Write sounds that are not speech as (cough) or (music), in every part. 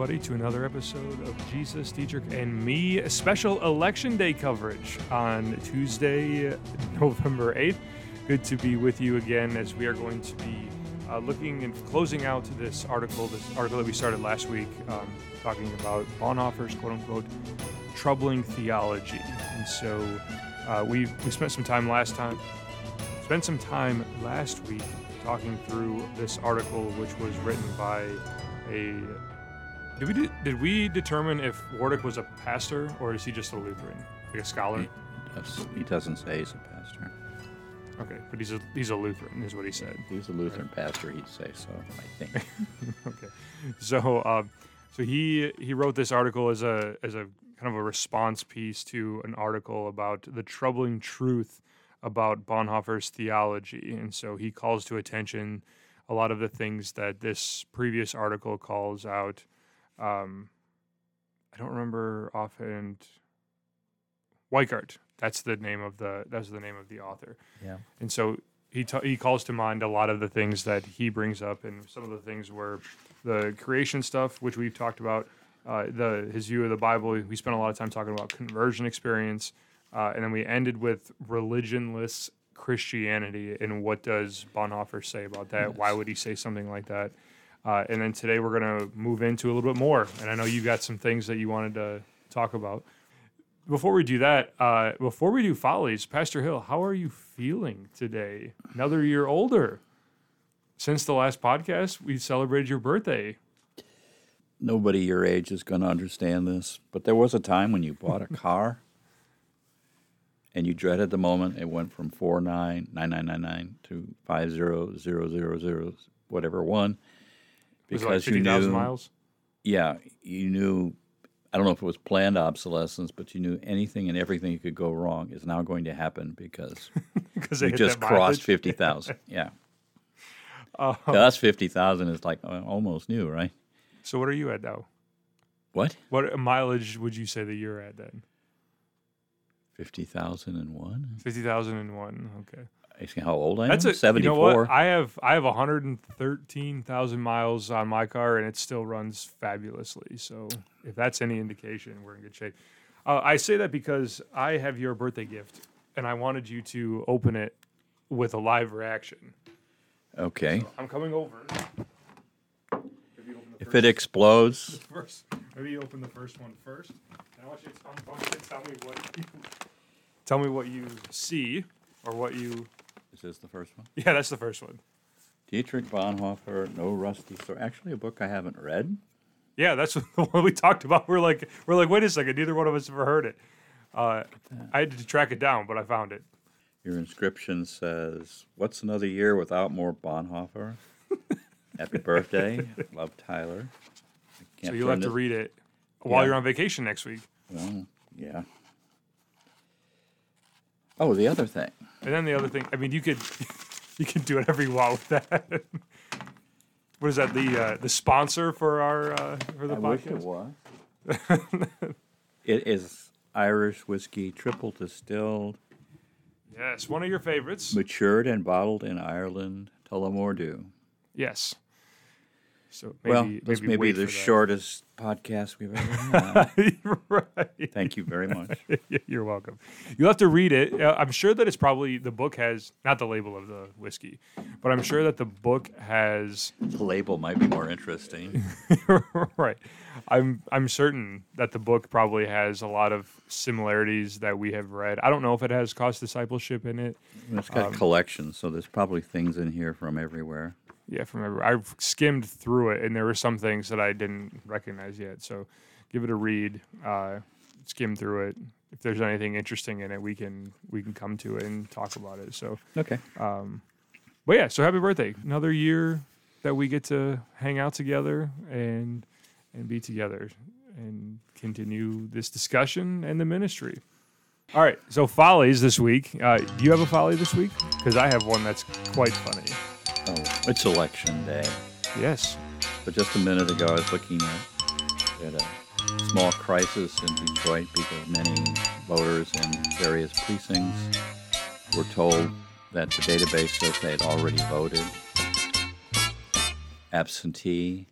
Everybody, to another episode of Jesus, Dietrich, and Me special Election Day coverage on Tuesday, (laughs) November 8th. Good to be with you again as we are going to be uh, looking and closing out this article, this article that we started last week, um, talking about Bonhoeffer's quote unquote troubling theology. And so uh, we, we spent some time last time, spent some time last week talking through this article, which was written by a. Did we de- did we determine if Wardick was a pastor or is he just a Lutheran, like a scholar? He, does, he doesn't say he's a pastor. Okay, but he's a he's a Lutheran, is what he said. If he a Lutheran pastor, he'd say so. I think. (laughs) okay, so um, so he he wrote this article as a as a kind of a response piece to an article about the troubling truth about Bonhoeffer's theology, and so he calls to attention a lot of the things that this previous article calls out. Um, I don't remember offhand. Weikart. That's the name of the that's the name of the author. Yeah. And so he ta he calls to mind a lot of the things that he brings up, and some of the things were the creation stuff, which we've talked about. Uh, the his view of the Bible. We spent a lot of time talking about conversion experience, uh, and then we ended with religionless Christianity and what does Bonhoeffer say about that? Why would he say something like that? Uh, and then today we're going to move into a little bit more. And I know you've got some things that you wanted to talk about. Before we do that, uh, before we do follies, Pastor Hill, how are you feeling today? Another year older. Since the last podcast, we celebrated your birthday. Nobody your age is going to understand this, but there was a time when you bought a (laughs) car and you dreaded the moment it went from four nine nine nine nine nine to five zero zero zero zero whatever one It like because you 50,000 knew miles? yeah you knew I don't know if it was planned obsolescence, but you knew anything and everything that could go wrong is now going to happen because (laughs) Because you just crossed fifty thousand. (laughs) Yeah, Uh, to us fifty thousand is like almost new, right? so what are you at now? What What mileage would you say that you're at then? fifty thousand and one? 50,001. Okay. Asking how old I am. That's a Seventy You know what? I have I have 113,000 miles on my car and it still runs fabulously. So if that's any indication, we're in good shape. Uh, I say that because I have your birthday gift and I wanted you to open it with a live reaction. okay. I'm coming over. Maybe you open the If it explodes, (laughs) first, maybe you open the first one first. And I want you to, I want you to tell me what you, tell me what you see or what you. Is this the first one? Yeah, that's the first one. Dietrich Bonhoeffer, No Rusty Sword. Actually, a book I haven't read. Yeah, that's (laughs) the one we talked about. We're like, we're like, wait a second, neither one of us ever heard it. Uh, I had to track it down, but I found it. Your inscription says, "What's another year without more Bonhoeffer?" (laughs) Happy birthday, love Tyler. I So you'll have to this- read it while Yeah. you're on vacation next week. Well, yeah. Oh, the other thing. And then the other thing, I mean, you could, (laughs) you can do whatever you want with that. (laughs) what is that? The uh, the sponsor for our uh, for the I wish it was. (laughs) it is Irish whiskey, triple distilled, Yes, one of your favorites. matured and bottled in Ireland, Tullamore Dew. Yes. So maybe, well, this may be wait the that. shortest podcast we've ever had. (laughs) right. Thank you very much. (laughs) You're welcome. You'll have to read it. Uh, I'm sure that it's probably the book has not the label of the whiskey, but I'm sure that the book has The label might be more interesting. (laughs) right. I'm I'm certain that the book probably has a lot of similarities that we have read. I don't know if it has cost discipleship in it. It's got collections, so there's probably things in here from everywhere. Yeah, from every, I've skimmed through it, and there were some things that I didn't recognize yet. So, give it a read. Uh, skim through it. If there's anything interesting in it, we can we can come to it and talk about it. So, Okay. but yeah, so happy birthday! Another year that we get to hang out together and and be together and continue this discussion and the ministry. All right, so follies this week. Uh, do you have a folly this week? Because I have one that's quite funny. Oh, it's election day. Yes. But just a minute ago, I was looking at, at a small crisis in Detroit because many voters in various precincts were told that the database says they had already voted absentee.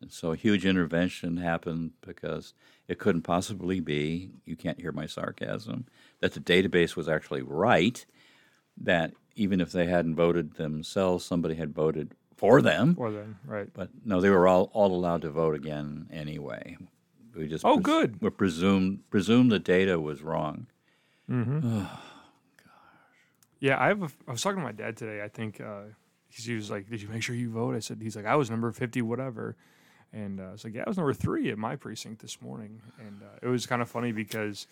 And so a huge intervention happened because it couldn't possibly be, you can't hear my sarcasm, that the database was actually right, that even if they hadn't voted themselves, somebody had voted for them. Or then, right? But no, they were all, all allowed to vote again anyway. We just Oh, good. We presumed presumed the data was wrong. Oh, gosh. Yeah, I have. A, I was talking to my dad today. I think uh, he was like, "Did you make sure you vote?" I said, "He's like, I was number fifty, whatever." And uh, I was like, "Yeah, I was number three at my precinct this morning." And uh, it was kind of funny because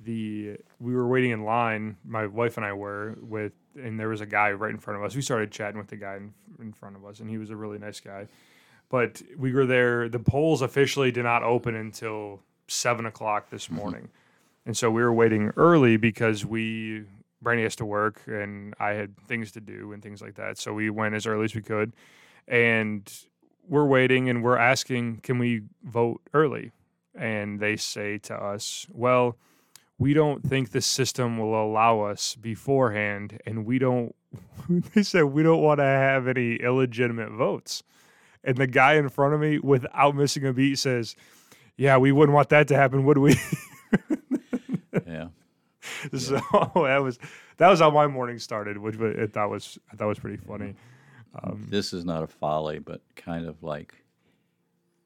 the we were waiting in line. My wife and I were with, and there was a guy right in front of us. We started chatting with the guy in, in front of us, and he was a really nice guy. But we were there. The polls officially did not open until seven o'clock this mm-hmm. morning. And so we were waiting early because we Brandy has to work and I had things to do and things like that. So we went as early as we could. And we're waiting and we're asking, can we vote early? And they say to us, well, we don't think the system will allow us beforehand. And we don't, (laughs) they said, we don't want to have any illegitimate votes. And the guy in front of me, without missing a beat, says, yeah, we wouldn't want that to happen, would we? (laughs) Yeah. so (laughs) that was that was how my morning started, which I thought was I thought was pretty funny. this is not a folly, but kind of like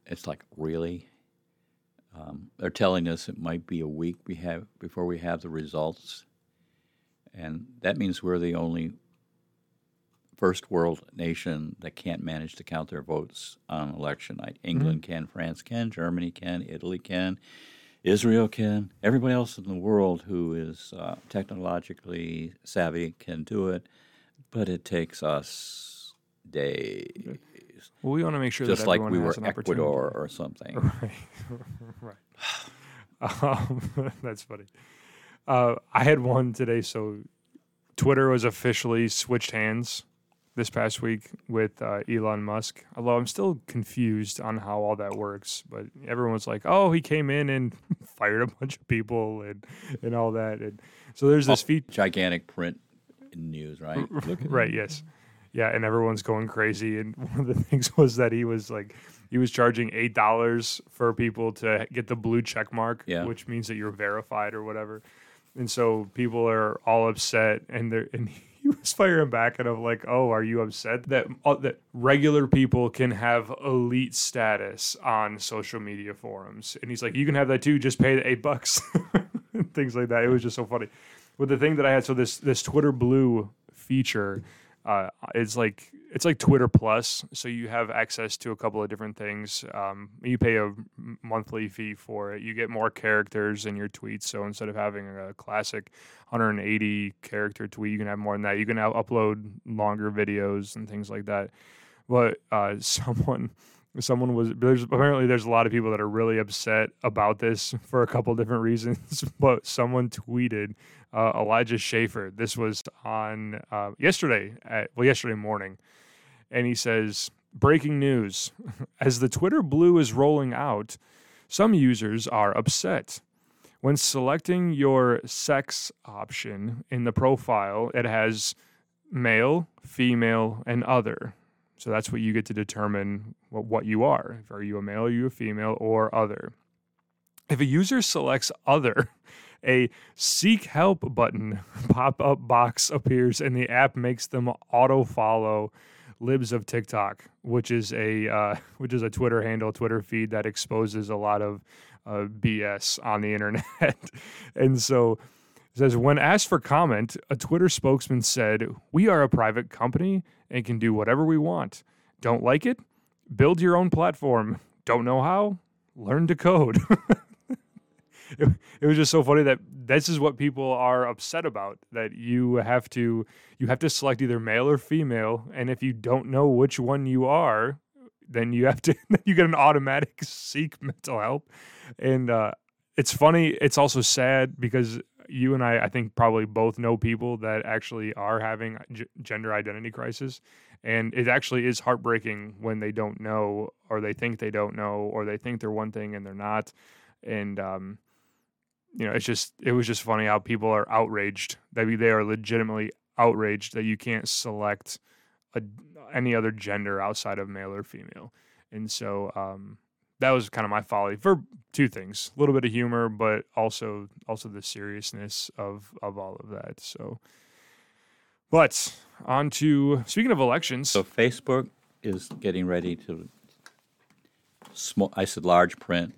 it's like really. Um, they're telling us it might be a week we have before we have the results, and that means we're the only first world nation that can't manage to count their votes on election night. England can, France can, Germany can, Italy can, Israel can. Everybody else in the world who is uh, technologically savvy can do it, but it takes us days Well, we want to make sure just that like we were has an opportunity. Ecuador or something. (laughs) right, (laughs) right. Um, (laughs) that's funny. Uh, I had one today. So Twitter was officially switched hands this past week with uh, Elon Musk. Although I'm still confused on how all that works, but everyone was like, "Oh, he came in and (laughs) fired a bunch of people and and all that." And so there's this feat. Gigantic print in news, right? Look at Right. Yes. Yeah, and everyone's going crazy. And (laughs) one of the things was that he was like, he was charging eight dollars for people to get the blue check mark, Yeah. which means that you're verified or whatever. And so people are all upset, and they're and he was (laughs) firing back at him like, "Oh, are you upset that uh, that regular people can have elite status on social media forums?" And he's like, "You can have that too. Just pay the eight bucks." and (laughs) things like that. It was just so funny. But the thing that I had, so this this Twitter Blue feature, uh, it's like it's like Twitter Plus. So you have access to a couple of different things. Um, you pay a monthly fee for it. You get more characters in your tweets. So instead of having a classic 180 character tweet, you can have more than that. You can upload longer videos and things like that. But uh, (laughs) someone someone was there's apparently there's a lot of people that are really upset about this (laughs) for a couple different reasons (laughs) but someone tweeted uh, Elijah Schaffer. This was on uh, yesterday at well yesterday morning. And he says breaking news. (laughs) As the twitter blue is rolling out some users are upset. When selecting your sex option in the profile it has male female and other. So that's what you get to determine what, what you are. Are you a male, are you a female, or other? If a user selects other, (laughs) a seek help button (laughs) pop up box appears and the app makes them auto follow libs of TikTok, which is a uh, (laughs) which is a Twitter handle, Twitter feed that exposes a lot of uh, BS on the (laughs) internet. and so it says when asked for comment, a Twitter spokesman said, "We are a private company and can do whatever we want. Don't like it? Build your own platform. Don't know how? Learn to code." It, (laughs) it was just so funny that this is what people are upset about that you have to you have to select either male or female and if you don't know which one you are then you have to (laughs) you get an automatic (laughs) seek mental help. And uh it's funny it's also sad because you and I I think probably both know people that actually are having g- gender identity crisis and it actually is heartbreaking when they don't know or they think they don't know or they think they're one thing and they're not. And um you know, it's just it was just funny how people are outraged that they are legitimately outraged that you can't select a, any other gender outside of male or female. and so um, that was kind of my folly for two things: a little bit of humor, but also also the seriousness of of all of that. So, but on to speaking of elections. So Facebook is getting ready to small. I said large print,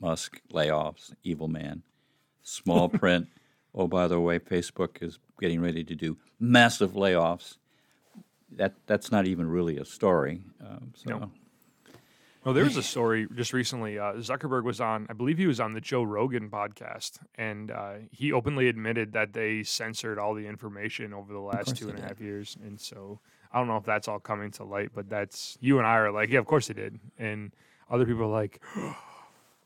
Musk layoffs, evil man. Small (laughs) print. oh, by the way, Facebook is getting ready to do massive layoffs. That that's not even really a story. Um, so. No. Well, there was a story just recently. Uh, Zuckerberg was on, I believe he was on the Joe Rogan podcast, and uh, he openly admitted that they censored all the information over the last two and a half years. And so I don't know if that's all coming to light, but that's you and I are like, yeah, of course they did. And other people are like, (gasps)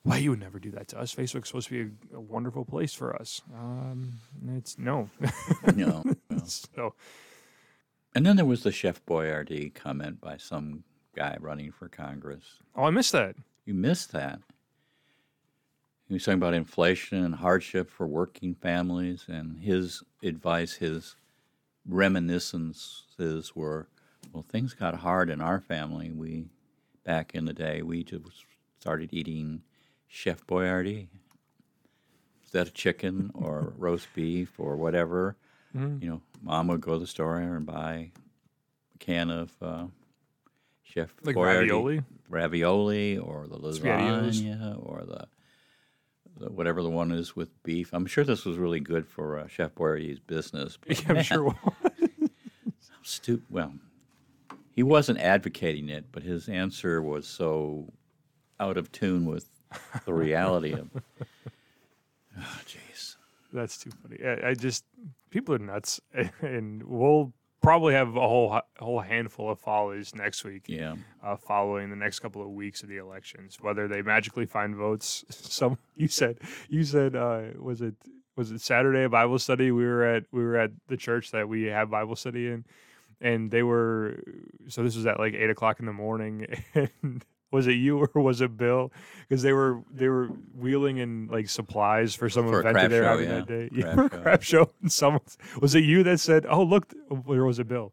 why you would never do that to us? Facebook's supposed to be a, a wonderful place for us. Um, it's no. (laughs) You know. (laughs) so And then there was the Chef Boyardee comment by some guy running for Congress. oh, I missed that. You missed that. He was talking about inflation and hardship for working families, and his advice, his reminiscences were, well, things got hard in our family. We, back in the day, we just started eating Chef Boyardee Is that a chicken or (laughs) roast beef or whatever. You know, mom would go to the store and buy a can of uh, Chef Like Boyardee ravioli? ravioli or the lasagna or the, the whatever the one is with beef. I'm sure this was really good for uh, Chef Boyardee's business. but (laughs) Yeah, I'm man, sure. (laughs) stu- well, he wasn't advocating it, but his answer was so out of tune with (laughs) the reality of. (laughs) Oh, jeez. That's too funny. I, I just people are nuts, (laughs) and we'll probably have a whole a whole handful of follies next week. Yeah. Uh, following the next couple of weeks of the elections, whether they magically find votes. Some you said you said uh, was it was it Saturday Bible study? We were at we were at the church that we have Bible study in, and they were so this was at like eight o'clock in the morning and. Was it you (laughs) or was it Bill? Because they were they were wheeling in like supplies for some For event that they were having yeah. that day. (laughs) Yeah, show. crap show. And someone was it you that said, "Oh look," or was it Bill?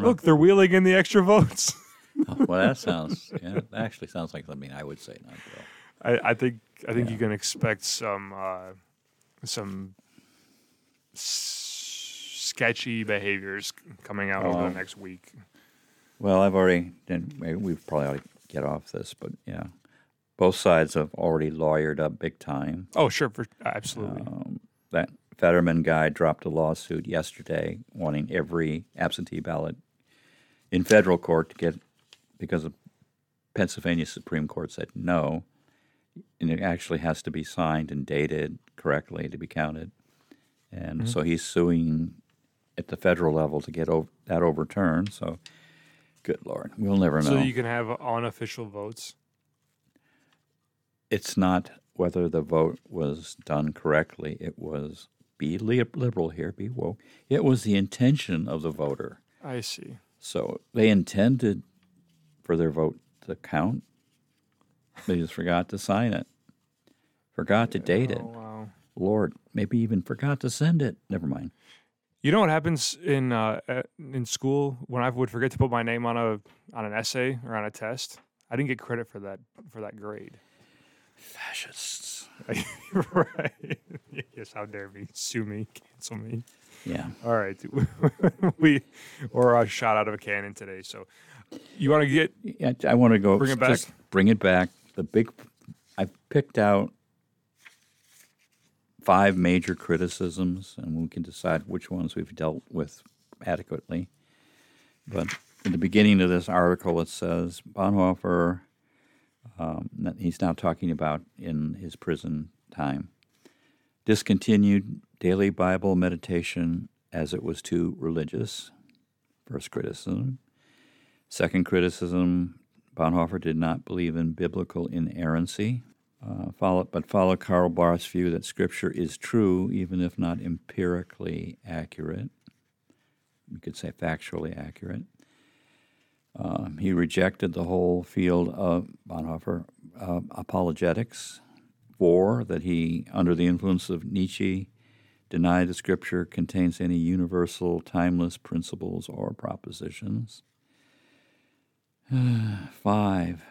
Look, they're wheeling in the extra votes. know. (laughs) Well, that sounds. Yeah, that actually sounds like something I would say, not Bill. I, I think I think Yeah. you can expect some uh, some s- sketchy behaviors coming out over Oh. the next week. Well, I've already, then maybe we've probably to get off this, but yeah, both sides have already lawyered up big time. Oh, sure, for absolutely. Um, that Fetterman guy dropped a lawsuit yesterday wanting every absentee ballot in federal court to get, because the Pennsylvania Supreme Court said no, and it actually has to be signed and dated correctly to be counted. And so he's suing at the federal level to get o- that overturned. So, good Lord, we'll never know. so you can have unofficial votes. it's not whether the vote was done correctly. It was be liberal here, be woke. It was the intention of the voter. I see. So they intended for their vote to count. They just forgot to sign it, forgot to date it. Oh, wow. Lord, maybe even forgot to send it. Never mind. You know what happens in uh, in school when I would forget to put my name on a on an essay or on a test? I didn't get credit for that for that grade. Fascists. (laughs) right. (laughs) yes, how dare me. Sue me. Cancel me. Yeah. All right. (laughs) we or a shot out of a cannon today. So you want to get Yeah, I want to go. Bring it back? Bring it back. The big. I picked out five major criticisms, and we can decide which ones we've dealt with adequately. But in the beginning of this article, it says Bonhoeffer. Um, he's now talking about in his prison time. Discontinued daily Bible meditation as it was too religious. First criticism. Second criticism, Bonhoeffer did not believe in biblical inerrancy, uh, follow, but followed Karl Barth's view that Scripture is true, even if not empirically accurate. You could say factually accurate. Um, he rejected the whole field of Bonhoeffer uh, apologetics, for that he, under the influence of Nietzsche, denied the Scripture contains any universal, timeless principles or propositions. (sighs) Five.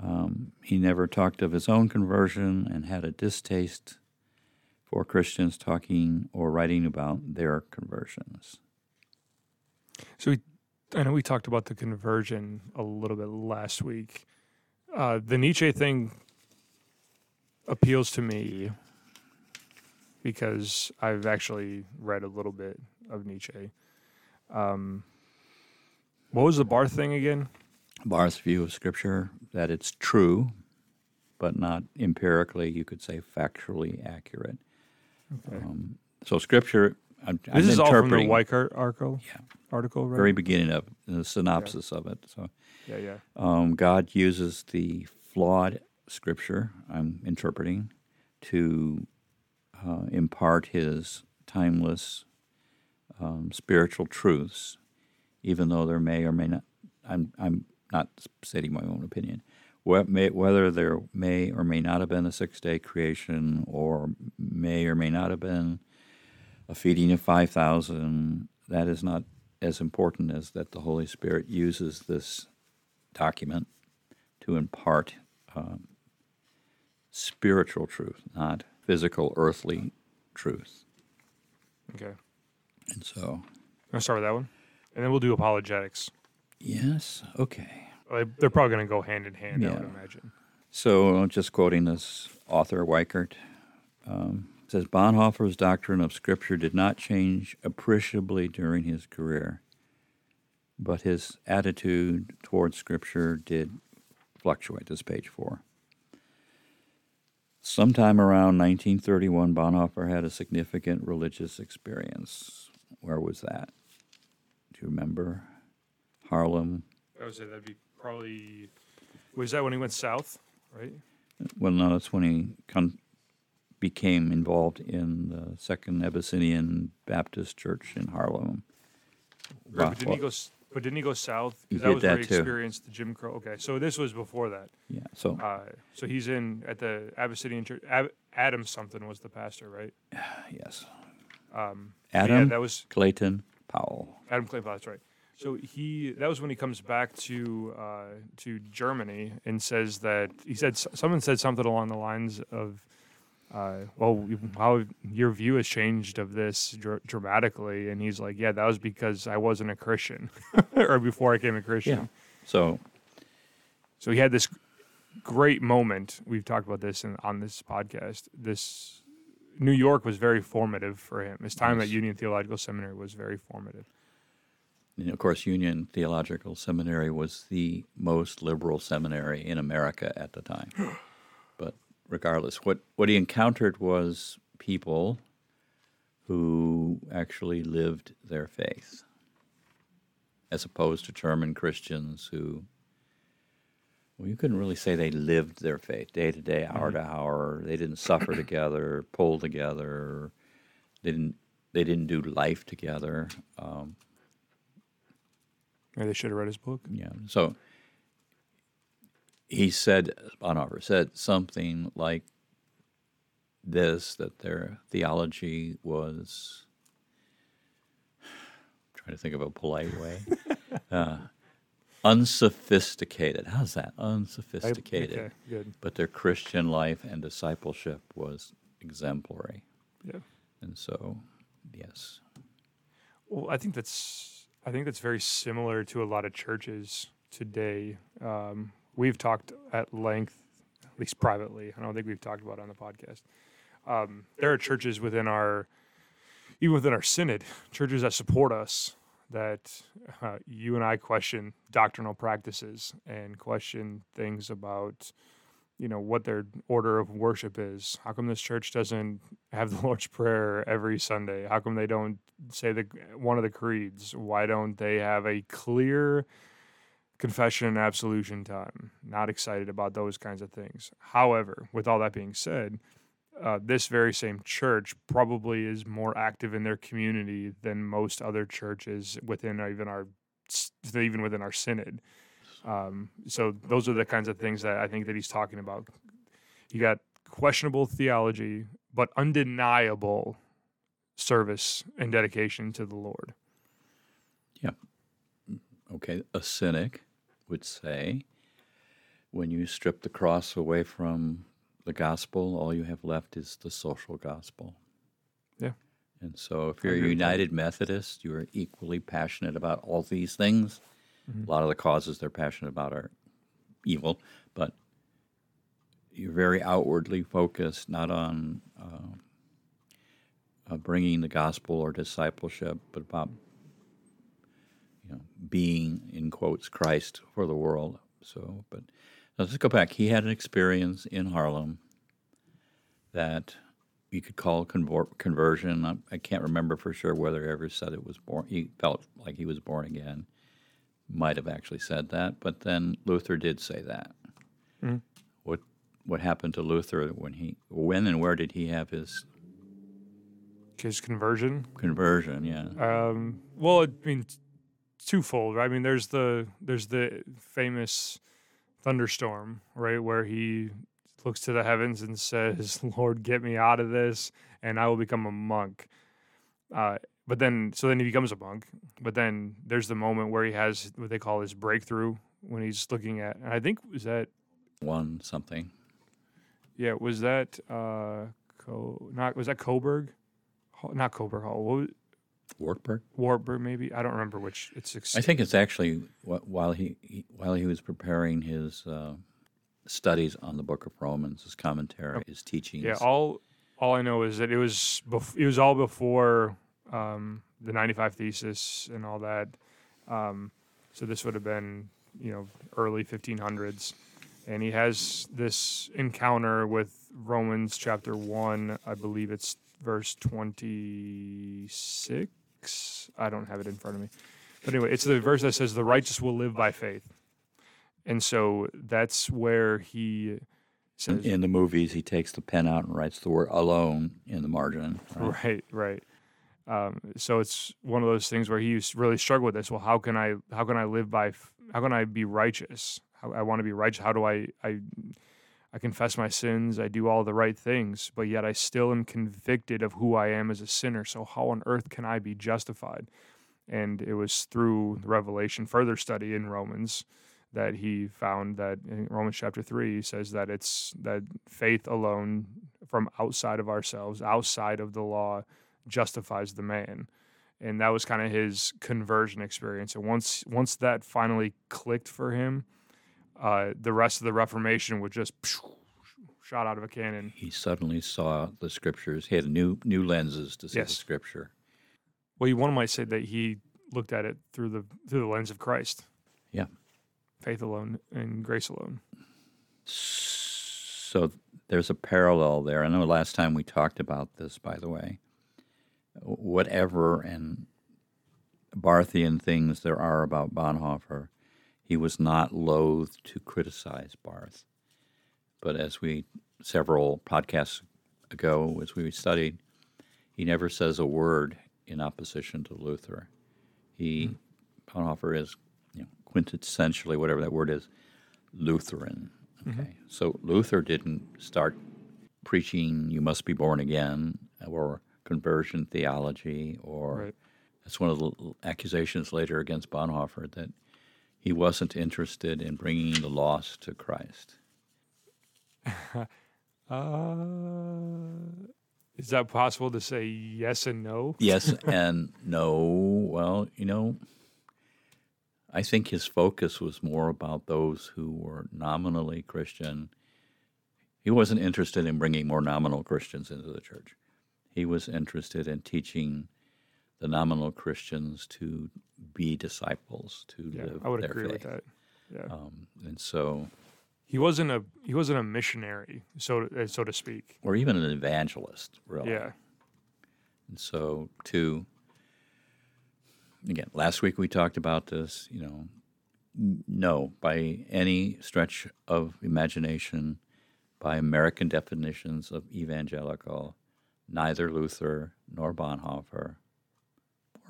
Um, he never talked of his own conversion and had a distaste for Christians talking or writing about their conversions. So we, I know we talked about the conversion a little bit last week. Uh, the Nietzsche thing appeals to me because I've actually read a little bit of Nietzsche. Um, what was the Barth thing again? Barth's view of Scripture that it's true, but not empirically, you could say factually accurate. Okay. Um, so Scripture, I'm, I'm this is all from the interpreting Weikart article. Yeah. Article, right? very beginning of the synopsis of it. So yeah, yeah. um, God uses the flawed Scripture I'm interpreting to uh, impart His timeless um, spiritual truths, even though there may or may not. I'm I'm not stating my own opinion. Whether there may or may not have been a six day creation, or may or may not have been a feeding of 5,000, that is not as important as that the Holy Spirit uses this document to impart um, spiritual truth, not physical, earthly truth. Okay. And so, I'll start with that one, and then we'll do apologetics. Yes, okay. They- They're probably going to go hand in hand, I would imagine. So, just quoting this author, Weikart, um, says Bonhoeffer's doctrine of Scripture did not change appreciably during his career, but his attitude towards Scripture did fluctuate. This is page four. Sometime around 1931, Bonhoeffer had a significant religious experience. Where was that? Do you remember? Harlem. I would say that'd be probably. Was that when he went south, right? Well, no, that's when he con- became involved in the Second Abyssinian Baptist Church in Harlem. Right, but didn't he go? But didn't he go south? He that was where that he too. experienced the Jim Crow. Okay, so this was before that. Yeah, so Uh, so he's in at the Abyssinian Church. Ab- Adam something was the pastor, right? (sighs) yes, Um, but yeah, Adam that was Clayton Powell. Adam Claypool. That's right. So he that was when he comes back to uh, to Germany and says that he said someone said something along the lines of, uh, "Well, how your view has changed of this dr- dramatically," and he's like, "Yeah, that was because I wasn't a Christian, (laughs) or before I became a Christian." Yeah. So So he had this great moment. We've talked about this in, on this podcast. This New York was very formative for him. His time Yes. at Union Theological Seminary was very formative. And of course, Union Theological Seminary was the most liberal seminary in America at the time. (gasps) but regardless, what what he encountered was people who actually lived their faith, as opposed to German Christians who. Well, you couldn't really say they lived their faith day to day, hour to hour. They didn't suffer together, pull together. They didn't. They didn't do life together. Um, Maybe they should have read his book. yeah. So he said, Bonhoeffer said something like this that their theology was, trying to think of a polite way, (laughs) uh, unsophisticated. How's that? Unsophisticated. Okay, good. But their Christian life and discipleship was exemplary. Yeah. And so, yes. Well, I think that's I think that's very similar to a lot of churches today. Um, we've talked at length, at least privately. I don't think we've talked about it on the podcast. Um, there are churches within our, even within our synod, churches that support us. That uh, you and I question doctrinal practices and question things about, you know, what their order of worship is. How come this church doesn't have the (laughs) Lord's Prayer every Sunday? How come they don't say the one of the creeds? Why don't they have a clear confession and absolution time? Not excited about those kinds of things. However, with all that being said, uh, this very same church probably is more active in their community than most other churches within even our even within our synod. Um, so those are the kinds of things that I think that he's talking about. You got questionable theology, but undeniable service and dedication to the Lord. Yeah. Okay, a cynic would say when you strip the cross away from the gospel, all you have left is the social gospel. Yeah. And so if you're a agree with that. United Methodist, you're equally passionate about all these things. Mm-hmm. A lot of the causes they're passionate about are evil, but you're very outwardly focused, not on uh, uh, bringing the gospel or discipleship, but about you know being in quotes Christ for the world. So, but let's go back. He had an experience in Harlem that you could call conversion. I, I can't remember for sure whether he ever said it was born. He felt like he was born again. Might have actually said that, but then Luther did say that. What what happened to Luther when he when and where did he have his His conversion. conversion? Yeah. Um, well, I mean, twofold. Right? I mean, there's the there's the famous thunderstorm, right, where he looks to the heavens and says, (laughs) "Lord, get me out of this, and I will become a monk." Uh, but then, so then he becomes a monk. But then there's the moment where he has what they call his breakthrough when he's looking at. And I think was that One something. yeah was that uh Co- not was that Coburg, not Coburg Hall. What was, Wartburg. Wartburg maybe I don't remember which. It's ex- I think it's actually while he, he while he was preparing his uh, studies on the Book of Romans, his commentary, his teachings. Yeah, all all I know is that it was bef- it was all before um, the ninety five thesis and all that. Um, so this would have been you know early fifteen hundreds, and he has this encounter with Romans chapter one. I believe it's verse twenty six. I don't have it in front of me, but anyway, it's the verse that says, "The righteous will live by faith," and so that's where he says, in the movies, he takes the pen out and writes the word "alone" in the margin. Right? Right, right. Um, so it's one of those things where he really struggled with this. Well, how can I how can I live by how can I be righteous? How, I want to be righteous. How do I I I confess my sins. I do all the right things, but yet I still am convicted of who I am as a sinner. So how on earth can I be justified? And it was through revelation, further study in Romans, that he found that in Romans chapter three he says that it's that faith alone from outside of ourselves, outside of the law, justifies the man. And that was kind of his conversion experience. And once once that finally clicked for him, uh, the rest of the Reformation was just shot out of a cannon. He suddenly saw the scriptures. He had new new lenses to see the scripture. Well, one might say that he looked at it through the through the lens of Christ. Yeah. Faith alone and grace alone. So there's a parallel there. I know last time we talked about this, by the way. Whatever and Barthian things there are about Bonhoeffer, he was not loath to criticize Barth. But as we, several podcasts ago, as we studied, he never says a word in opposition to Luther. He, Bonhoeffer is you know, quintessentially, whatever that word is, Lutheran. Mm-hmm. Okay, so Luther didn't start preaching "you must be born again" or conversion theology, or Right. that's one of the accusations later against Bonhoeffer that he wasn't interested in bringing the lost to Christ. (laughs) Uh, is that possible to say yes and no? Yes (laughs) and no. Well, you know, I think his focus was more about those who were nominally Christian. He wasn't interested in bringing more nominal Christians into the church. He was interested in teaching the nominal Christians to be disciples, to Yeah, live I would their agree with that. Yeah. Um, and so, he wasn't a he wasn't a missionary, so to, uh, so to speak. or even an evangelist, really. Yeah. And so, to again, last week we talked about this. You know, no, by any stretch of imagination, by American definitions of evangelical, neither Luther nor Bonhoeffer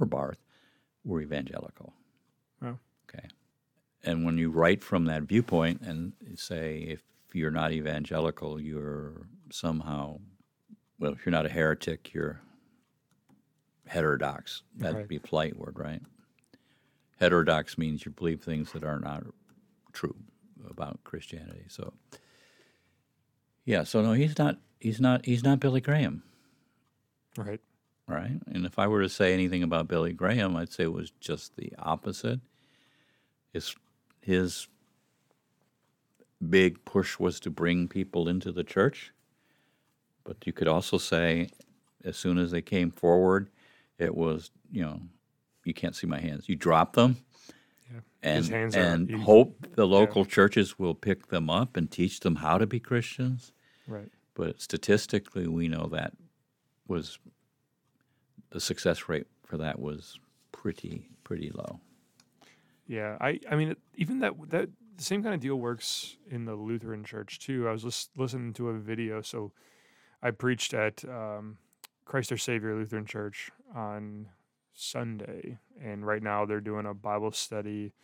or Barth were evangelical. Oh. Okay. And when you write from that viewpoint and say, if you're not evangelical, you're somehow, well, if you're not a heretic, you're heterodox. That'd Right. be a polite word, right? Heterodox means you believe things that are not true about Christianity. So, yeah. So no, he's not. He's not. He's not Billy Graham. Right. right? And if I were to say anything about Billy Graham, I'd say it was just the opposite. His his big push was to bring people into the church, but you could also say, as soon as they came forward, it was you know, you can't see my hands. You drop them. And, His are- and hope the local churches will pick them up and teach them how to be Christians. Right. But statistically, we know that was the success rate for that was pretty pretty low. Yeah, I I mean even that that the same kind of deal works in the Lutheran Church too. I was lis- listening to a video. So I preached at um, Christ Our Savior Lutheran Church on Sunday, and right now they're doing a Bible study,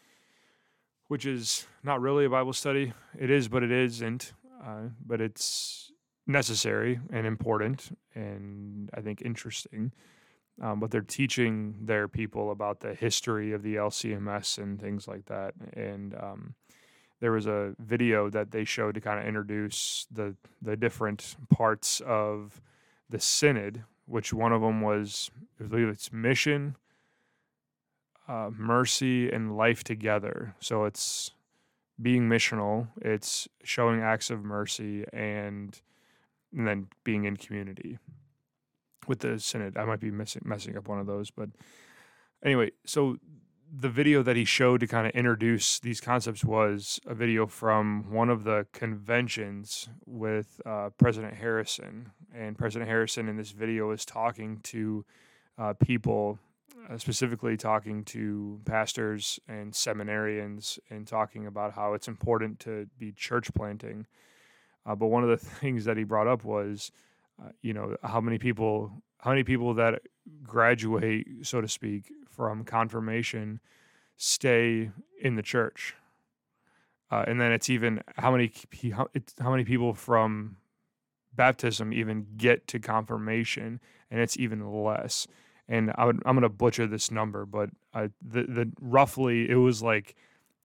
which is not really a Bible study. It is, but it isn't. Uh, but it's necessary and important, and I think interesting um, but they're teaching their people about the history of the LCMS and things like that. And um, there was a video that they showed to kind of introduce the the different parts of the synod, which one of them was, I believe it's mission, uh, mercy, and life together. So it's being missional, it's showing acts of mercy, and and then being in community with the synod. I might be messing up one of those, but anyway, so the video that he showed to kind of introduce these concepts was a video from one of the conventions with uh, President Harrison, and President Harrison in this video is talking to uh, people, uh, specifically talking to pastors and seminarians, and talking about how it's important to be church planting. Uh, but one of the (laughs) things that he brought up was uh, you know how many people how many people that graduate so to speak from confirmation stay in the church. Uh, and then it's even how many how, how many people from baptism even get to confirmation and it's even less. And I i'm going to butcher this number but the, the roughly it was like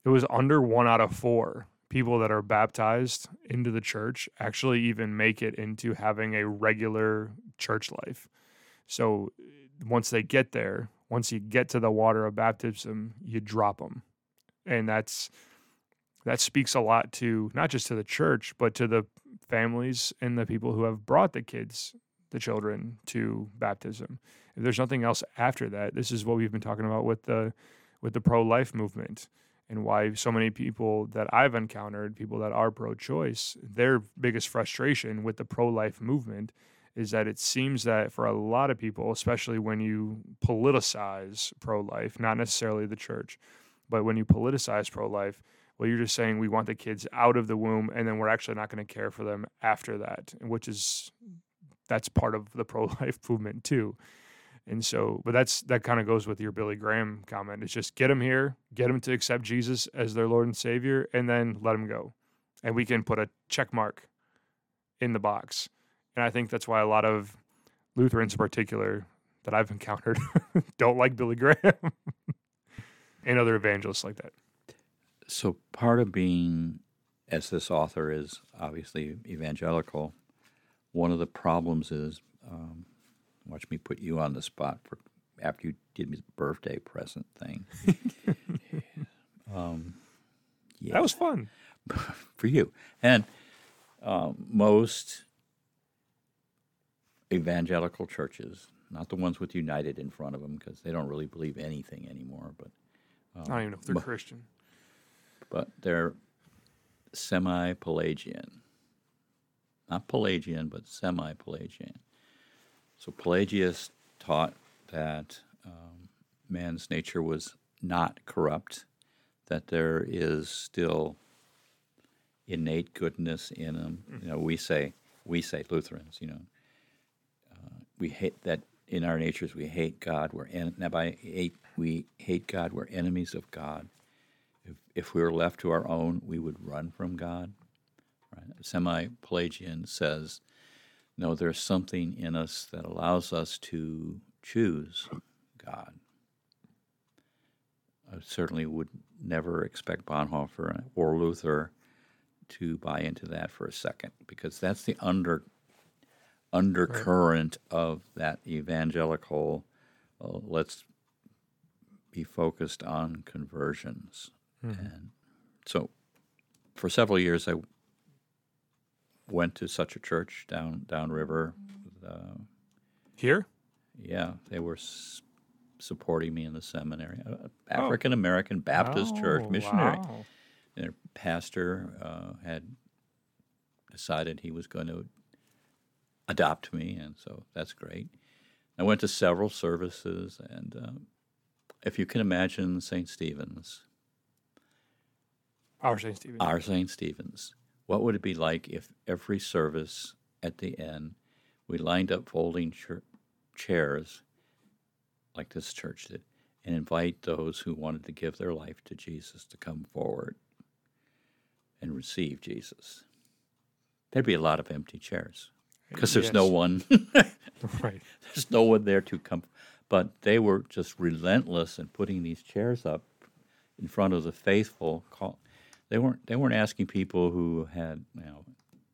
it was under one out of four people that are baptized into the church actually even make it into having a regular church life. So once they get there, once you get to the water of baptism, you drop them. And that's that speaks a lot to not just to the church, but to the families and the people who have brought the kids, the children to baptism. If there's nothing else after that, this is what we've been talking about with the with the pro-life movement and why so many people that I've encountered, people that are pro choice, their biggest frustration with the pro life movement is that it seems that for a lot of people, especially when you politicize pro life, not necessarily the church, but when you politicize pro life, well, you're just saying we want the kids out of the womb and then we're actually not going to care for them after that, which is that's part of the pro life (laughs) movement too. And so, but that's that kind of goes with your Billy Graham comment. It's just get them here, get them to accept Jesus as their Lord and Savior, and then let them go. And we can put a check mark in the box. And I think that's why a lot of Lutherans in particular that I've encountered (laughs) don't like Billy Graham (laughs) and other evangelists like that. So part of being, as this author is obviously evangelical, one of the problems is, um, watch me put you on the spot for after you did me the birthday present thing. (laughs) um, yeah, That was fun. (laughs) for you. And um, most evangelical churches, not the ones with United in front of them, because they don't really believe anything anymore, but I don't even know if they're but- Christian. but they're semi Pelagian. Not Pelagian, but semi Pelagian. So Pelagius taught that um, man's nature was not corrupt, that there is still innate goodness in him. You know, we say, we say Lutherans, you know, uh, we hate that in our natures we hate God. We're en- now by hate, we hate God. We're enemies of God. If, if we were left to our own, we would run from God. Right? Semi Pelagian says, no, there's something in us that allows us to choose God. I certainly would never expect Bonhoeffer or Luther to buy into that for a second because that's the under undercurrent of that evangelical. Uh, let's be focused on conversions, and so for several years I went to such a church down downriver. Uh, Here? yeah, they were s- supporting me in the seminary. Uh, African American Baptist church Oh, missionary. wow. Their pastor uh, had decided he was going to adopt me, and so that's great. I went to several services, and uh, if you can imagine St. Stephen's, Our St. Stephen. our St. Stephen's, what would it be like if every service at the end we lined up folding chur- chairs like this church did and invite those who wanted to give their life to Jesus to come forward and receive Jesus? There'd be a lot of empty chairs because there's no one (laughs) right. there's no one there to come. But they were just relentless in putting these chairs up in front of the faithful. Call, they weren't they weren't asking people who had you know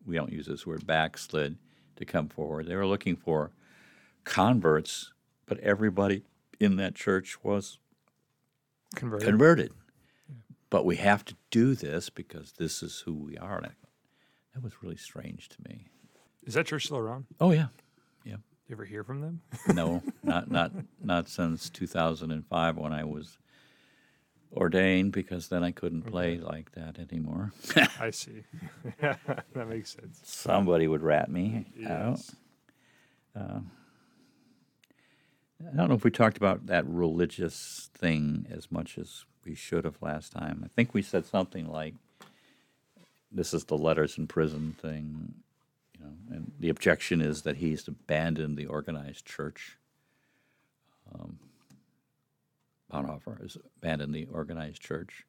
we don't use this word backslid to come forward. They were looking for converts, but everybody in that church was Converted. converted. But we have to do this because this is who we are. I- that was really strange to me. Is that church still around? Oh yeah, yeah. You ever hear from them? No, not not not since 2005 when I was ordained because then I couldn't play like that anymore. I (laughs) see. (laughs) that makes sense. Somebody would rat me out. Yes. I don't know if we talked about that religious thing as much as we should have last time. I think we said something like, "This is the letters in prison thing," you know, and the objection is that he's abandoned the organized church. Um, Bonhoeffer has abandoned the organized church,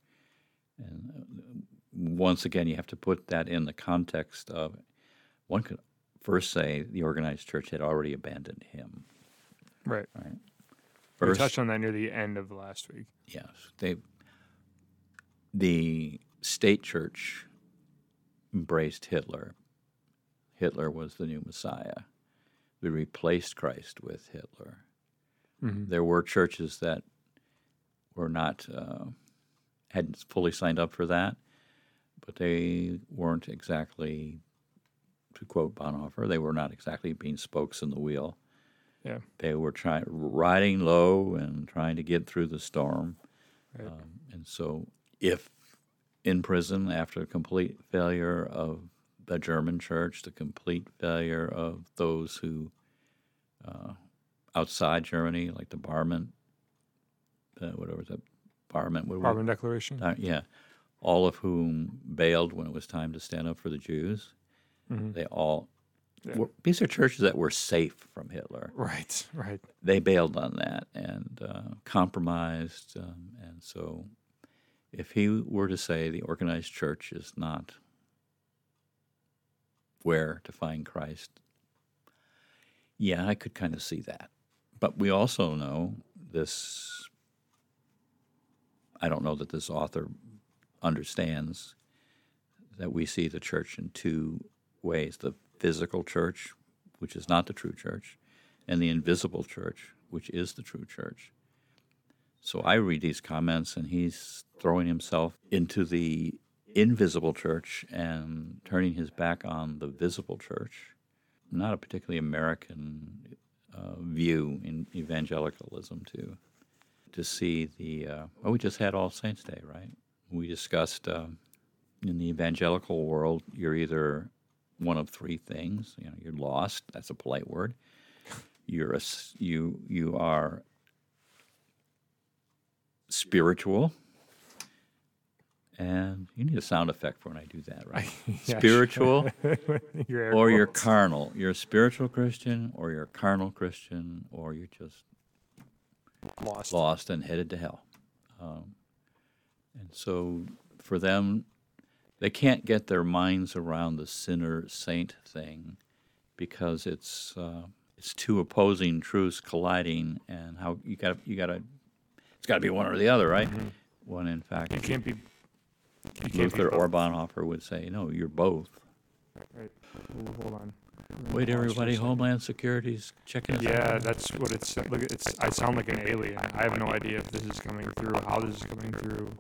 and uh, once again, you have to put that in the context of one could first say the organized church had already abandoned him. Right. Right. We touched on that near the end of last week. yes, they the state church embraced Hitler. Hitler was the new Messiah. We replaced Christ with Hitler. There were churches that were not uh, hadn't fully signed up for that, but they weren't exactly, to quote Bonhoeffer, they were not exactly being spokes in the wheel. Yeah. They were trying riding low and trying to get through the storm. Right. Um, and so, if in prison after a complete failure of the German church, the complete failure of those who uh, outside Germany, like the Barmen, uh, whatever that Barmen, what Carbon Declaration. uh, yeah, all of whom bailed when it was time to stand up for the Jews. They all Yeah. were, these are churches that were safe from Hitler Right. Right. they bailed on that and uh, compromised. Um, and so, if he were to say the organized church is not where to find Christ, yeah, I could kind of see that. But we also know this. I don't know that this author understands that we see the church in two ways the physical church, which is not the true church, and the invisible church, which is the true church. So I read these comments, and he's throwing himself into the invisible church and turning his back on the visible church. Not a particularly American uh, view in evangelicalism, to to see the. Uh, well, we just had All Saints Day, right? We discussed um, in the evangelical world, you're either one of three things. You know, you're lost. That's a polite word. You're a, you you are spiritual, and you need a sound effect for when I do that, right? (laughs) Yeah, spiritual (laughs) Your or you're carnal. You're a spiritual Christian, or you're a carnal Christian, or you're just lost. lost and headed to hell. Um, and so for them, they can't get their minds around the sinner saint thing because it's uh, it's two opposing truths colliding, and how you got you got to it's got to be one or the other, right? One in fact It can't be. It can't Luther be or both. Bonhoeffer would say, no, you're both. Right. Ooh, hold on. Wait, Pause for a everybody, second. Homeland Security's checking us Yeah, out. that's what it's. Look, it's. I sound like an alien. I have no idea if this is coming through, how this is coming through,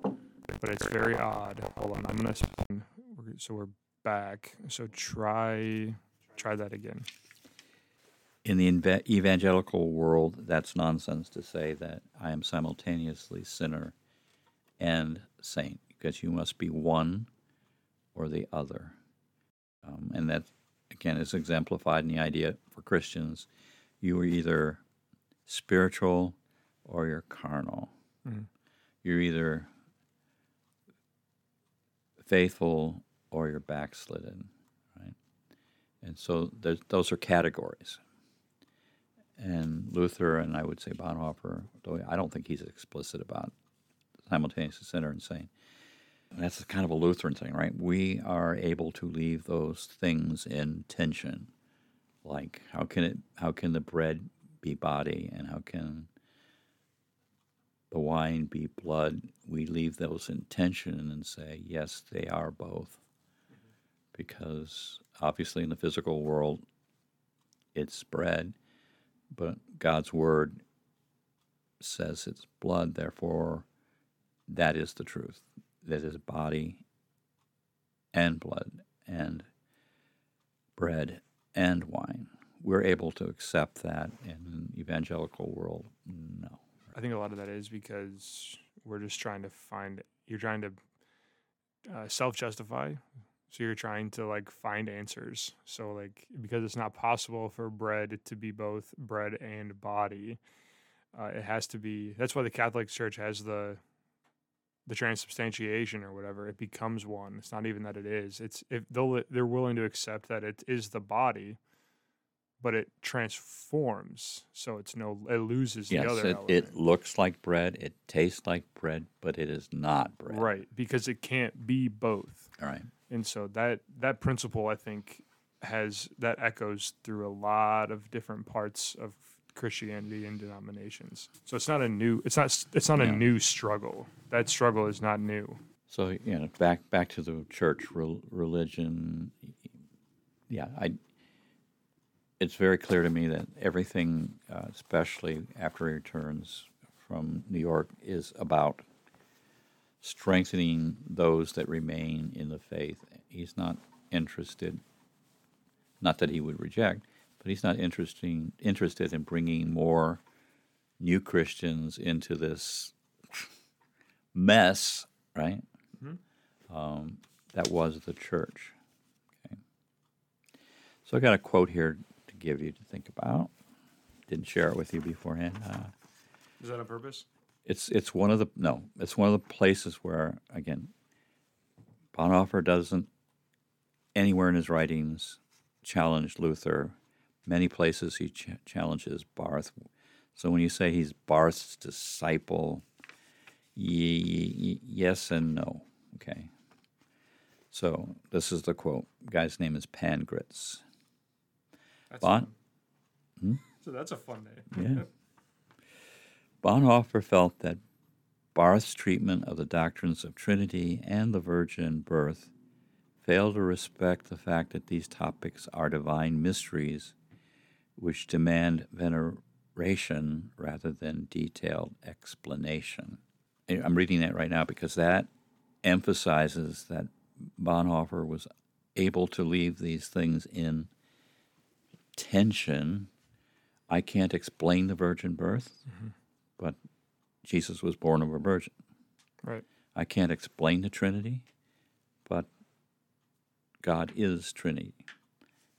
but it's very odd. Hold on, I'm gonna. s- So we're back. So try, try that again. In the inve- evangelical world, that's nonsense to say that I am simultaneously sinner and saint, because you must be one or the other. Um, and that, again, is exemplified in the idea for Christians you are either spiritual or you're carnal. Mhm. You're either faithful or you're backslidden, right? And so those are categories. And Luther and I would say Bonhoeffer, though I don't think he's explicit about simultaneous sinner and saint. That's kind of a Lutheran thing, right? We are able to leave those things in tension. Like how can it how can the bread be body and how can the wine be blood? We leave those in tension and say, yes, they are both. Because obviously in the physical world it's bread, but God's word says it's blood, therefore that is the truth. That is body and blood and bread and wine. We're able to accept that in an evangelical world. No. I think a lot of that is because we're just trying to find. You're trying to uh, self-justify. So you're trying to like find answers. So like because it's not possible for bread to be both bread and body, uh, it has to be. That's why the Catholic Church has the the transubstantiation or whatever. It becomes one. It's not even that it is. It's if they'll they're willing to accept that it is the body, but it transforms. So it's no. It loses the other. it, element. it looks like bread, it tastes like bread, but it is not bread. Right, because it can't be both. All right. And so that that principle I think has that echoes through a lot of different parts of Christianity and denominations. So it's not a new it's not it's not a new struggle. That struggle is not new. So you know, back back to the church rel- religion. Yeah, I. It's very clear to me that everything, uh, especially after he returns from New York, is about strengthening those that remain in the faith. He's not interested. Not that he would reject, but he's not interesting interested in bringing more new Christians into this mess, right? Um, that was the church. Okay. So I got a quote here to give you to think about. Didn't share it with you beforehand. Uh, Is that on purpose? it's it's one of the no, it's one of the places where again, Bonhoeffer doesn't anywhere in his writings challenge Luther. Many places he ch- challenges Barth. So when you say he's Barth's disciple, y- y- yes and no. Okay. So this is the quote. Guy's name is Pangritz. That's Bon- fun. Hmm? So that's a fun name. Yeah. Bonhoeffer felt that Barth's treatment of the doctrines of Trinity and the virgin birth failed to respect the fact that these topics are divine mysteries which demand veneration rather than detailed explanation. I'm reading that right now because that emphasizes that Bonhoeffer was able to leave these things in tension. I can't explain the virgin birth, mm-hmm. but Jesus was born of a virgin. Right. I can't explain the Trinity, but God is Trinity.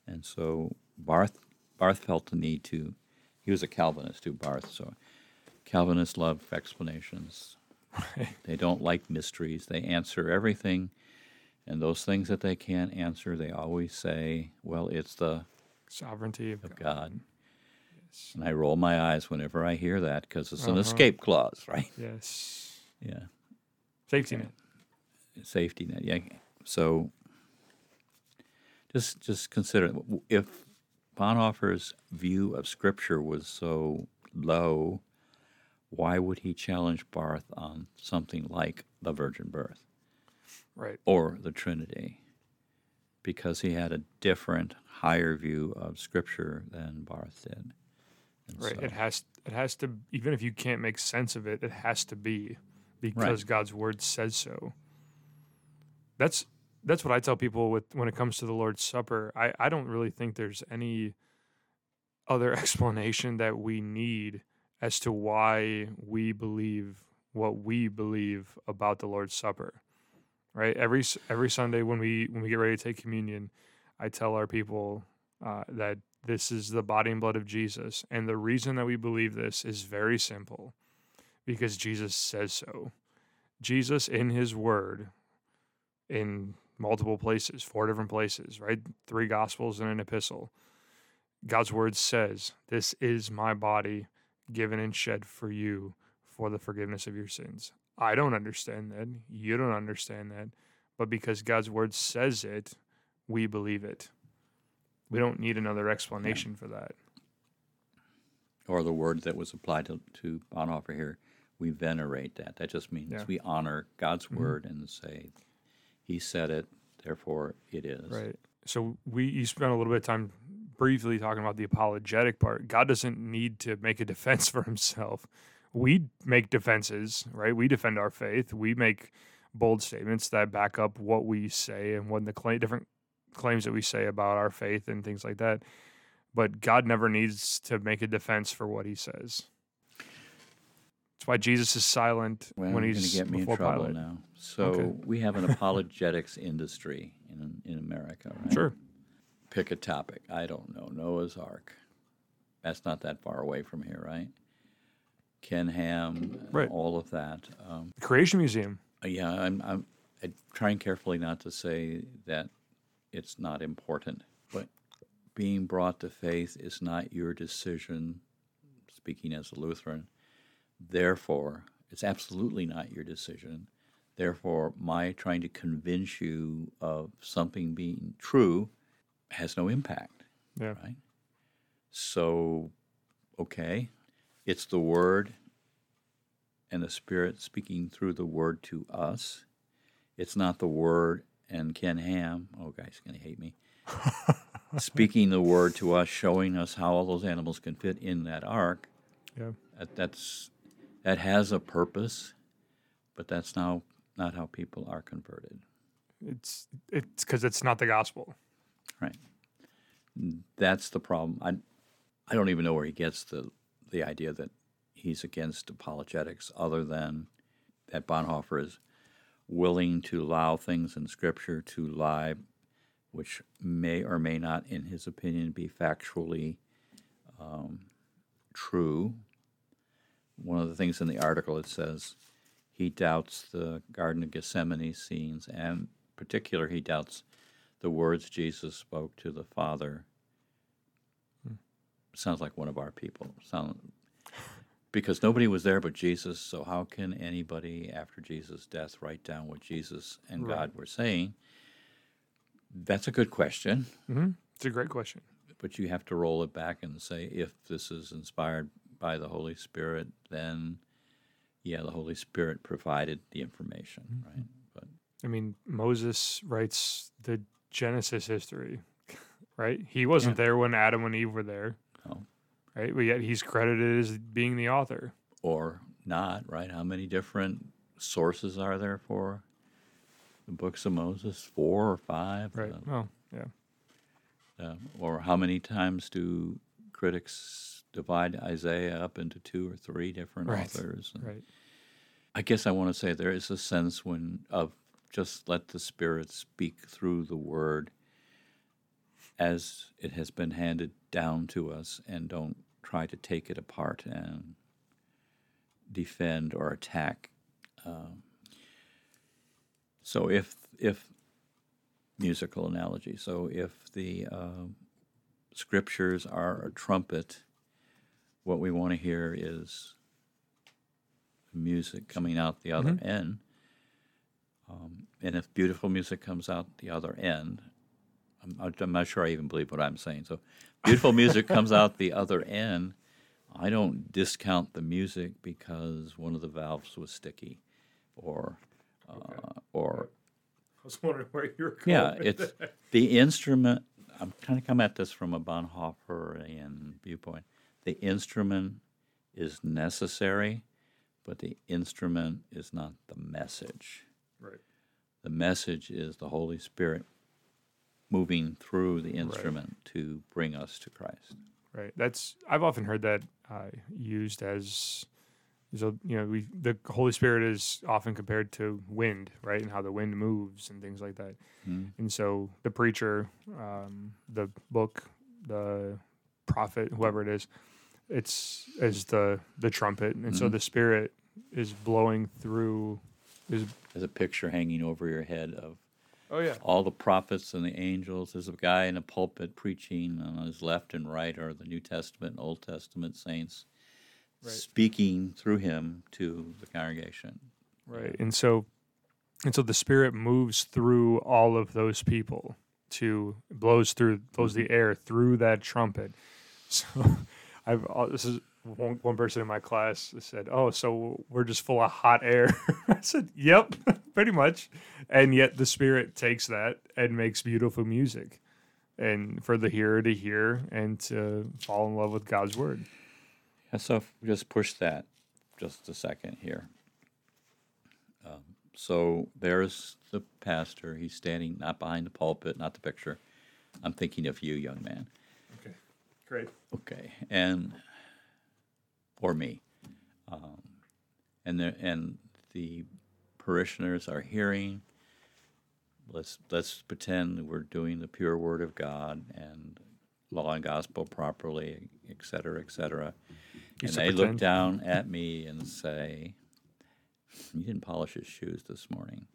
And so Barth, Barth felt the need to, he was a Calvinist too, Barth, so Calvinists love explanations. They don't like mysteries. They answer everything, and those things that they can't answer, they always say, well, it's the Sovereignty of of God. God. And I roll my eyes whenever I hear that because it's an Uh-huh. escape clause, (laughs) right? Yes. Yeah. Safety net. safety net. Yeah. So just just consider if Bonhoeffer's view of Scripture was so low, why would he challenge Barth on something like the virgin birth Right. or the Trinity? Because he had a different, higher view of Scripture than Barth did. And Right. so- It has it has to even if you can't make sense of it, it has to be because God's word says so. That's that's what I tell people with when it comes to the Lord's Supper. I, I don't really think there's any other (laughs) explanation that we need as to why we believe what we believe about the Lord's Supper. Right? Every every Sunday when we when we get ready to take communion, I tell our people uh, that this is the body and blood of Jesus. And the reason that we believe this is very simple because Jesus says so. Jesus, in his word, in multiple places, four different places, right? Three gospels and an epistle. God's word says, This is my body given and shed for you for the forgiveness of your sins. I don't understand that. You don't understand that. But because God's word says it, we believe it. We don't need another explanation for that. or the word that was applied to, to Bonhoeffer here, we venerate that. That just means Yeah. Mm-hmm. we honor God's word and say, He said it, therefore it is. Right. So we you spent a little bit of time briefly talking about the apologetic part. God doesn't need to make a defense (laughs) for himself. We make defenses, right? We defend our faith. We make bold statements that back up what we say and what the claim, different claims that we say about our faith and things like that. But God never needs to make a defense for what he says. That's why Jesus is silent Well, when he's going to get me in before trouble Pilate. now. So Okay. (laughs) we have an apologetics industry in in America, right? Sure. Pick a topic. I don't know. Noah's Ark. That's not that far away from here, right? Ken Ham, Right. all of that. Um, The Creation Museum. Uh, Yeah, I'm, I'm, I'm trying carefully not to say that it's not important, but being brought to faith is not your decision, speaking as a Lutheran. Therefore, it's absolutely not your decision. Therefore, my trying to convince you of something being true has no impact Yeah. right? So, okay, it's the Word and the Spirit speaking through the Word to us. It's not the Word and Ken Ham. Oh, guy's going to hate me. (laughs) speaking the Word to us, showing us how all those animals can fit in that ark. Yeah. That, that's that has a purpose, but that's now not how people are converted. It's it's because it's not the gospel. Right. That's the problem. I, I don't even know where he gets the the idea that he's against apologetics, other than that Bonhoeffer is willing to allow things in Scripture to lie, which may or may not, in his opinion, be factually um, true. One of the things in the article it says he doubts the Garden of Gethsemane scenes, and in particular, he doubts the words Jesus spoke to the Father. Sounds like one of our people. Sound because nobody was there but Jesus. So how can anybody after Jesus' death write down what Jesus and Right. God were saying? That's a good question, hmm It's a great question. but you have to roll it back and say if this is inspired by the Holy Spirit, then yeah, the Holy Spirit provided the information, right? But I mean, Moses writes the Genesis history, (laughs) right? He wasn't there when Adam and Eve were there, no. right? But yet he's credited as being the author. or not, right? How many different sources are there for the books of Moses? Four or five? Right. Uh, Oh, yeah. uh, or how many times do critics divide Isaiah up into two or three different Right, authors? And Right. I guess I want to say there is a sense when of just let the Spirit speak through the Word as it has been handed down to us, and don't try to take it apart and defend or attack. Um, so if if musical analogy, so if the um scriptures are a trumpet, what we want to hear is music coming out the other end. Um, and if beautiful music comes out the other end, I'm, I'm not sure I even believe what I'm saying. So, beautiful music comes (laughs) out the other end. I don't discount the music because one of the valves was sticky, or uh, or I was wondering where you were going. yeah, it's that. the instrument. I'm kind of come at this from a Bonhoefferian viewpoint. The instrument is necessary, but the instrument is not the message. right. The message is the Holy Spirit moving through the instrument to bring us to Christ. Right. That's I've often heard that uh, used as so you know we the Holy Spirit is often compared to wind, right, and how the wind moves and things like that. And so the preacher, um, the book, the prophet, whoever it is, it's as the the trumpet, and so mm-hmm. the Spirit is blowing through. Is There's a picture hanging over your head of oh yeah all the prophets and the angels. There's a guy in a pulpit preaching on his left and right are the New Testament and Old Testament saints Right. speaking through him to the congregation. right and so and so the spirit moves through all of those people to blows through blows the mm-hmm. air through that trumpet (laughs) so i've uh, this is one, one person in my class said oh so we're just full of hot air (laughs) i said yep (laughs) pretty much and yet the spirit takes that and makes beautiful music and for the hearer to hear and to fall in love with god's word Yeah, so just push that just a second here. Um, so there's the pastor. He's standing not behind the pulpit, not the picture. I'm thinking of you, young man. Okay great Okay, and or me, um, and the and the parishioners are hearing. Let's let's pretend we're doing the pure word of God and law and gospel properly, et cetera, et cetera. You and said they look down at me and say, "You didn't polish his shoes this morning,"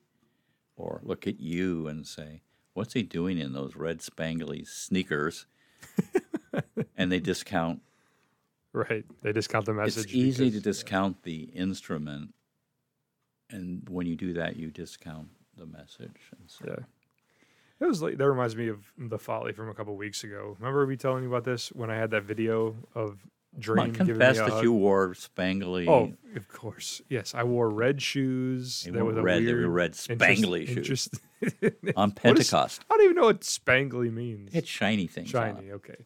or look at you and say, "What's he doing in those red spangly sneakers?" (laughs) and they discount. right they discount the message It's easy to because- discount the instrument, and when you do that, you discount the message. And so, Yeah. It was like that reminds me of the folly from a couple weeks ago. Remember me telling you about this when I had that video of Dream giving confess that hug? you wore spangly. Oh, of course. Yes, I wore red shoes. They There a red, they were red interest- spangly shoes. interest- on (laughs) What is- Pentecost. I don't even know what spangly means. It's shiny things. Shiny. Okay.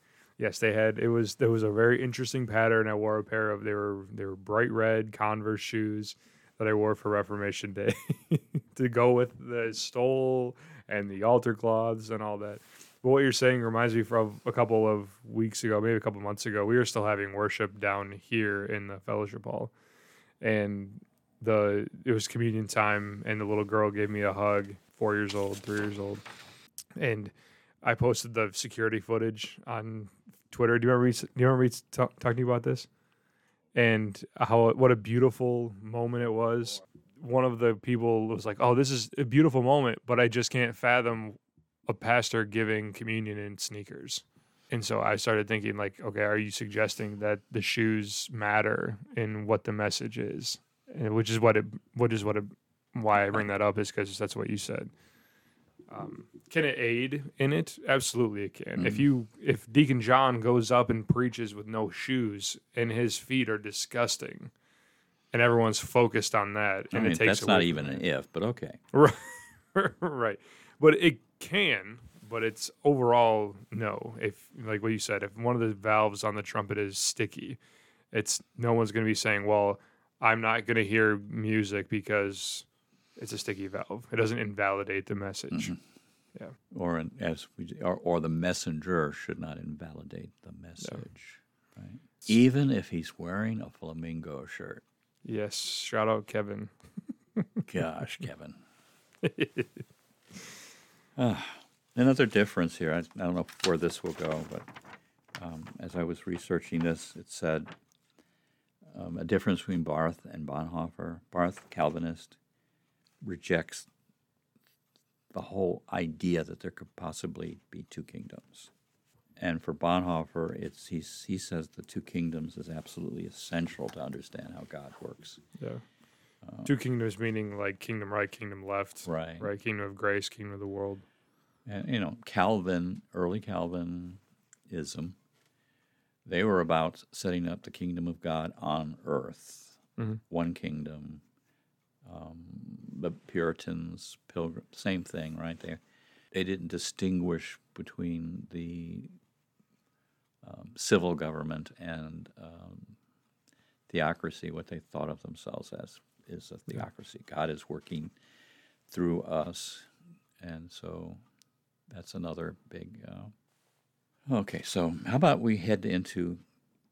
Yes, they had. It was there was a very interesting pattern. I wore a pair of they were they were bright red Converse shoes that I wore for Reformation Day (laughs) to go with the stole and the altar cloths and all that. But what you're saying reminds me from a couple of weeks ago, maybe a couple months ago. We were still having worship down here in the fellowship hall, and the it was communion time, and the little girl gave me a hug. Four years old, three years old, and I posted the security footage on Twitter. Do you remember me, do you remember talking to you about this? And how what a beautiful moment it was. One of the people was like, "Oh, this is a beautiful moment, but I just can't fathom a pastor giving communion in sneakers." And so I started thinking, like, okay, are you suggesting that the shoes matter in what the message is, and which is what it, which is what it, why I bring that up is because that's what you said. Um, can it aid in it? Absolutely, it can. If mm. you if Deacon John goes up and preaches with no shoes and his feet are disgusting, and everyone's focused on that, I and mean, it takes that's not even an if, but okay. (laughs) Right, right. But it can, but it's overall no. If like what you said, if one of the valves on the trumpet is sticky, it's no one's going to be saying, "Well, I'm not going to hear music because it's a sticky valve." It doesn't invalidate the message. Mm-hmm. Or an, as we or, or the messenger should not invalidate the message, right? Even if he's wearing a flamingo shirt. Yes, shout out Kevin. (laughs) Gosh, Kevin. (laughs) Ah, another difference here. I, I don't know where this will go, but um, as I was researching this, it said um, a difference between Barth and Bonhoeffer. Barth, Calvinist, rejects the whole idea that there could possibly be two kingdoms. And for Bonhoeffer, it's he's, he says the two kingdoms is absolutely essential to understand how God works. Yeah. Two kingdoms meaning like kingdom right, kingdom left. Right. Right. Kingdom of grace, kingdom of the world. And you know, Calvin, early Calvinism, They were about setting up the kingdom of God on earth, Mhm. one kingdom. Um, the Puritans, Pilgrim, same thing, right there. They didn't distinguish between the um, civil government and um, theocracy. What they thought of themselves as is a theocracy. God is working through us, and so that's another big. Uh, okay, so how about we head into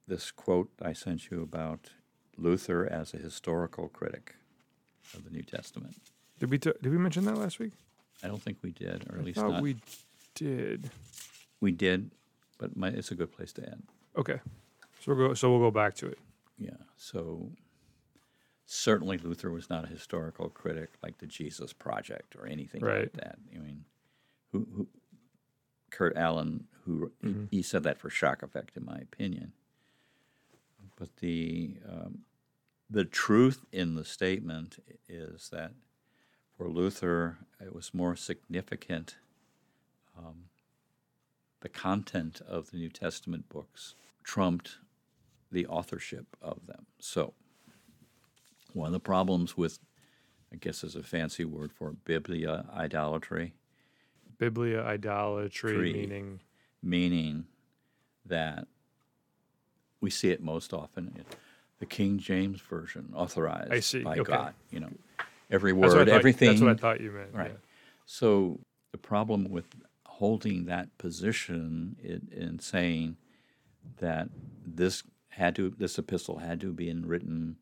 this quote I sent you about Luther as a historical critic of the New Testament. Did we t- did we mention that last week? I don't think we did, or at I least not. we did. we did, but my, it's a good place to end. Okay, so we'll go. So we'll go back to it. Yeah. So certainly Luther was not a historical critic like the Jesus Project or anything like that. I mean, who, who Kurt Aland, who Mm-hmm. he, he said that for shock effect, in my opinion. But the um, the truth in the statement is that for Luther, it was more significant. Um, the content of the New Testament books trumped the authorship of them. So, one of the problems with, I guess, is a fancy word for biblia idolatry, Biblia idolatry, Tree. meaning meaning that we see it most often the King James version, authorized I see, by okay. God. You know, every that's word, thought- everything. That's what I thought you meant. Right. yeah. So the problem with holding that position in, in saying that this had to this epistle had to have been written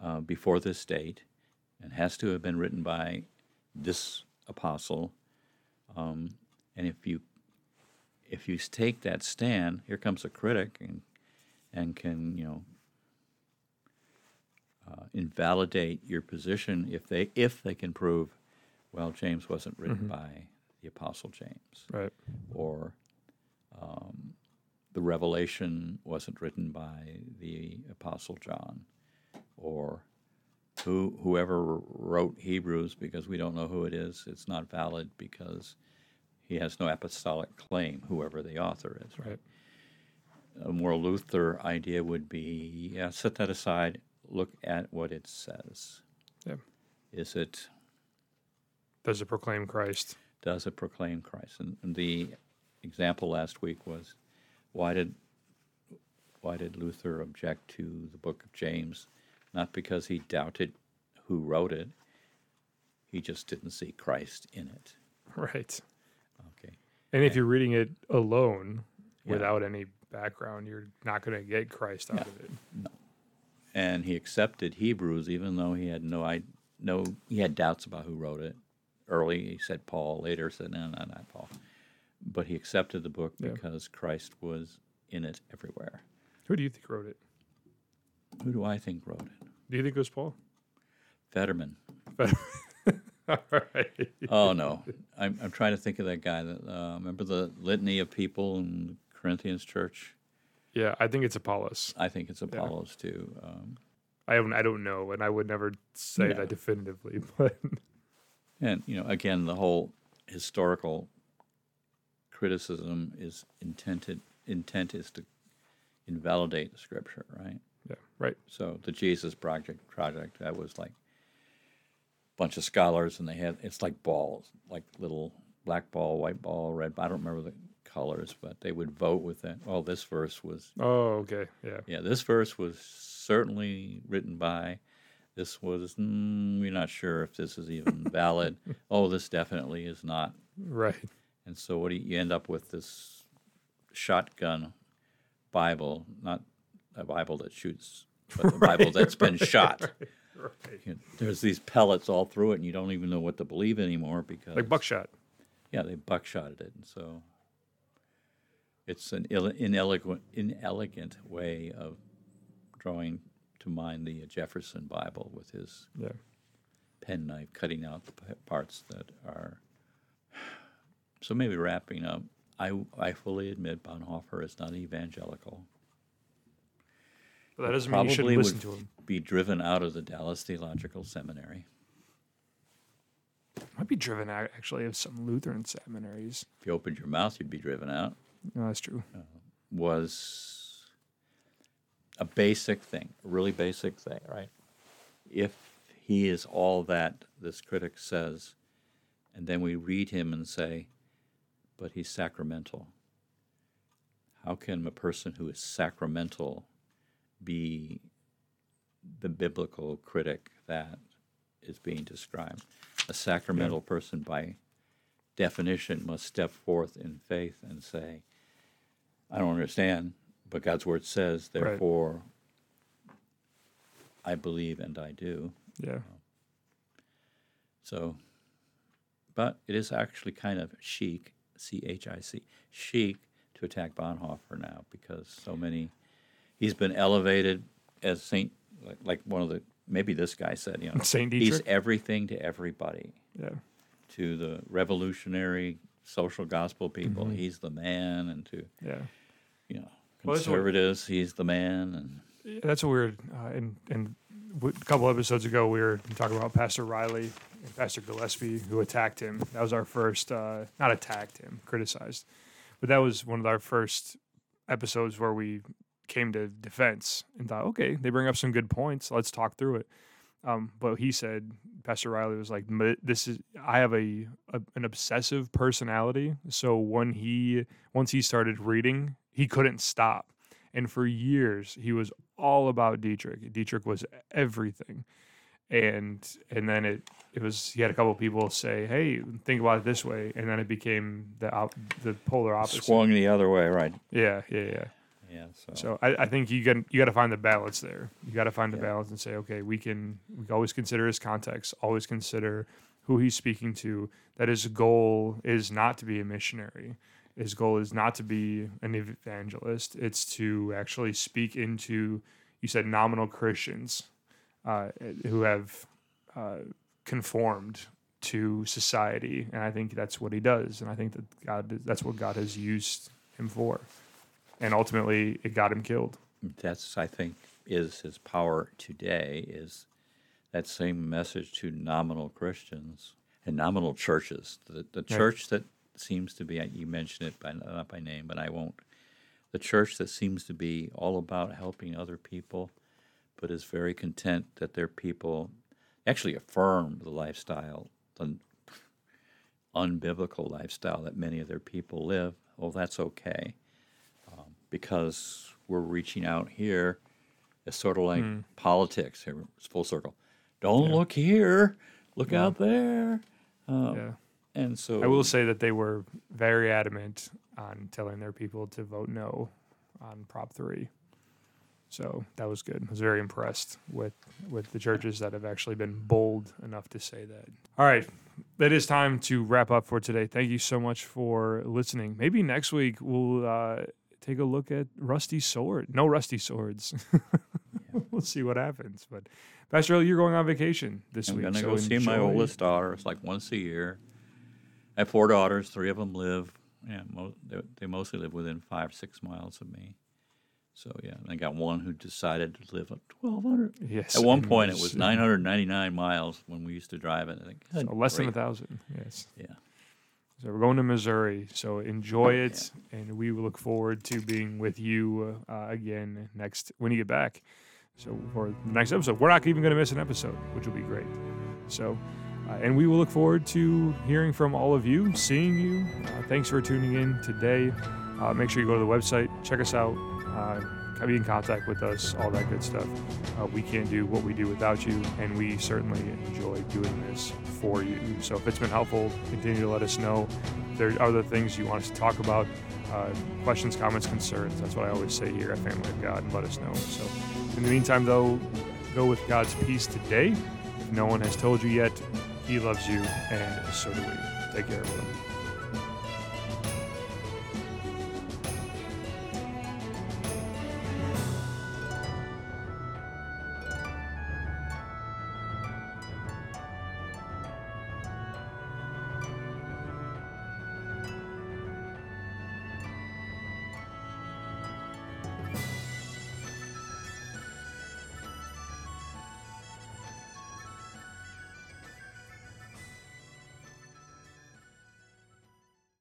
uh, before this date and has to have been written by this apostle. Um, and if you if you take that stand, here comes a critic and and can you know uh, invalidate your position if they if they can prove well James wasn't written by the apostle James Right. or um, the Revelation wasn't written by the Apostle John, or who whoever wrote Hebrews because we don't know who it is. It's not valid because he has no apostolic claim. Whoever the author is, Right. a more Luther idea would be yeah, set that aside. Look at what it says. Yeah. Is it Does it proclaim Christ? does it proclaim Christ? And, and the example last week was why did why did Luther object to the book of James? Not because he doubted who wrote it. He just didn't see Christ in it. Right. Okay. And if you're reading it alone Yeah. without any background, you're not going to get Christ out Yeah. of it. And he accepted Hebrews even though he had no I no he had doubts about who wrote it. Early he said Paul, later said no, no, not Paul. But he accepted the book Yeah. because Christ was in it everywhere. Who do you think wrote it? Who do I think wrote it? Do you think it was Paul? Fetterman. (laughs) All right. Oh no, I'm I'm trying to think of that guy. That uh, remember the litany of people in Corinthians church. Yeah, I think it's Apollos. I think it's Apollos too. Um, I don't, I don't know, and I would never say No. that definitively. (laughs) But and you know, again, the whole historical criticism is intended. Intent is to invalidate the scripture, right? yeah, right. So the Jesus Project project that was like a bunch of scholars, and they had it's like balls, like little black ball, white ball, red. I don't remember the colors, but they would vote with that. Oh, this verse was Oh, okay. Yeah. yeah, this verse was certainly written by. This was mm, we're not sure if this is even (laughs) valid. oh, this definitely is not. Right. And so what do you, you end up with this shotgun Bible, not a Bible that shoots, but (laughs) the Bible that's been shot. (laughs) Right. You know, there's these pellets all through it, and you don't even know what to believe anymore because Like buckshot. yeah, they buckshotted it, and so it's an Ill- inelegant, inelegant way of drawing to mind the Jefferson Bible with his Yeah. penknife, cutting out the parts that are. (sighs) So maybe wrapping up, I I fully admit Bonhoeffer is not evangelical. But that doesn't mean you shouldn't Probably listen to him. be driven out of the Dallas Theological Seminary. Might be driven out actually of some Lutheran seminaries. If you opened your mouth, you'd be driven out. No, that's true. Uh, was a basic thing, a really basic thing, right? If he is all that this critic says, and then we read him and say, but he's sacramental. How can a person who is sacramental be the biblical critic that is being described? A sacramental person, by definition, must step forth in faith and say, I don't understand, but God's word says, Right. therefore, I believe and I do. Yeah. Um, so, but it is actually kind of chic, C H I C, chic to attack Bonhoeffer now because so many, he's been elevated as Saint, like, like one of the, maybe this guy said, you know, Saint he's everything to everybody, Yeah. to the revolutionary social gospel people, Mm-hmm. he's the man, and to, Yeah. you know, Well, what- conservatives, he's the man, and That's what we were, uh, and, and w- a couple episodes ago, we were talking about Pastor Riley and Pastor Gillespie, who attacked him. That was our first, uh, not attacked him, criticized, but that was one of our first episodes where we came to defense and thought, okay, they bring up some good points. Let's talk through it. Um, but he said, Pastor Riley was like, "This is I have a, a an obsessive personality. So when he once he started reading, he couldn't stop, and for years he was all about Dietrich. Dietrich was everything, and and then it it was he had a couple people say, "Hey, think about it this way," and then it became the op- the polar opposite. swung the other way, right? Yeah, yeah, yeah. Yeah, so, So I, I think you got you got to find the balance there. You got to find the Yeah. balance and say, okay, we can we can always consider his context, always consider who he's speaking to. That his goal is not to be a missionary. His goal is not to be an evangelist. It's to actually speak into you said nominal Christians uh, who have uh, conformed to society, and I think that's what he does. And I think that God that's what God has used him for and ultimately it got him killed. that's I think is his power today is that same message to nominal Christians and nominal churches. The, the church that seems to be you mentioned it by not by name, but I won't. The church that seems to be all about helping other people, but is very content that their people actually affirm the lifestyle, the unbiblical lifestyle that many of their people live. Well, that's okay because we're reaching out here. It's sort of like politics. Here, it's full circle. Don't. Yeah. look here. Look out there. Um, yeah. And so I will say that they were very adamant on telling their people to vote no on Prop 3. So that was good. I was very impressed with, with the churches that have actually been bold enough to say that. All right. That is time to wrap up for today. Thank you so much for listening. Maybe next week we'll uh, take a look at Rusty Sword. No Rusty Swords. (laughs) we'll see what happens. But Pastor Earl, you're going on vacation this I'm week. going to so go see my oldest daughter. It's like once a year. I have four daughters. Three of them live. Yeah, mo- they, they mostly live within five, six miles of me. So yeah, and I got one who decided to live at 1,200. Yes. At one point, it was uh, 999 miles when we used to drive it. I think So "Good less than a thousand. Yes. Yeah. So we're going to Missouri. So enjoy it, and we will look forward to being with you uh, again next when you get back. So for the next episode, we're not even going to miss an episode, which will be great. So, uh, and we will look forward to hearing from all of you, seeing you. Uh, thanks for tuning in today. Uh, make sure you go to the website, check us out, uh, be in contact with us, all that good stuff. Uh, we can't do what we do without you, and we certainly enjoy doing this for you. So if it's been helpful, continue to let us know. If there are other things you want us to talk about, uh, questions, comments, concerns. That's what I always say here at Family of God, and let us know. So in the meantime, though, go with God's peace today. If no one has told you yet, He loves you, and so do we. Take care, everyone.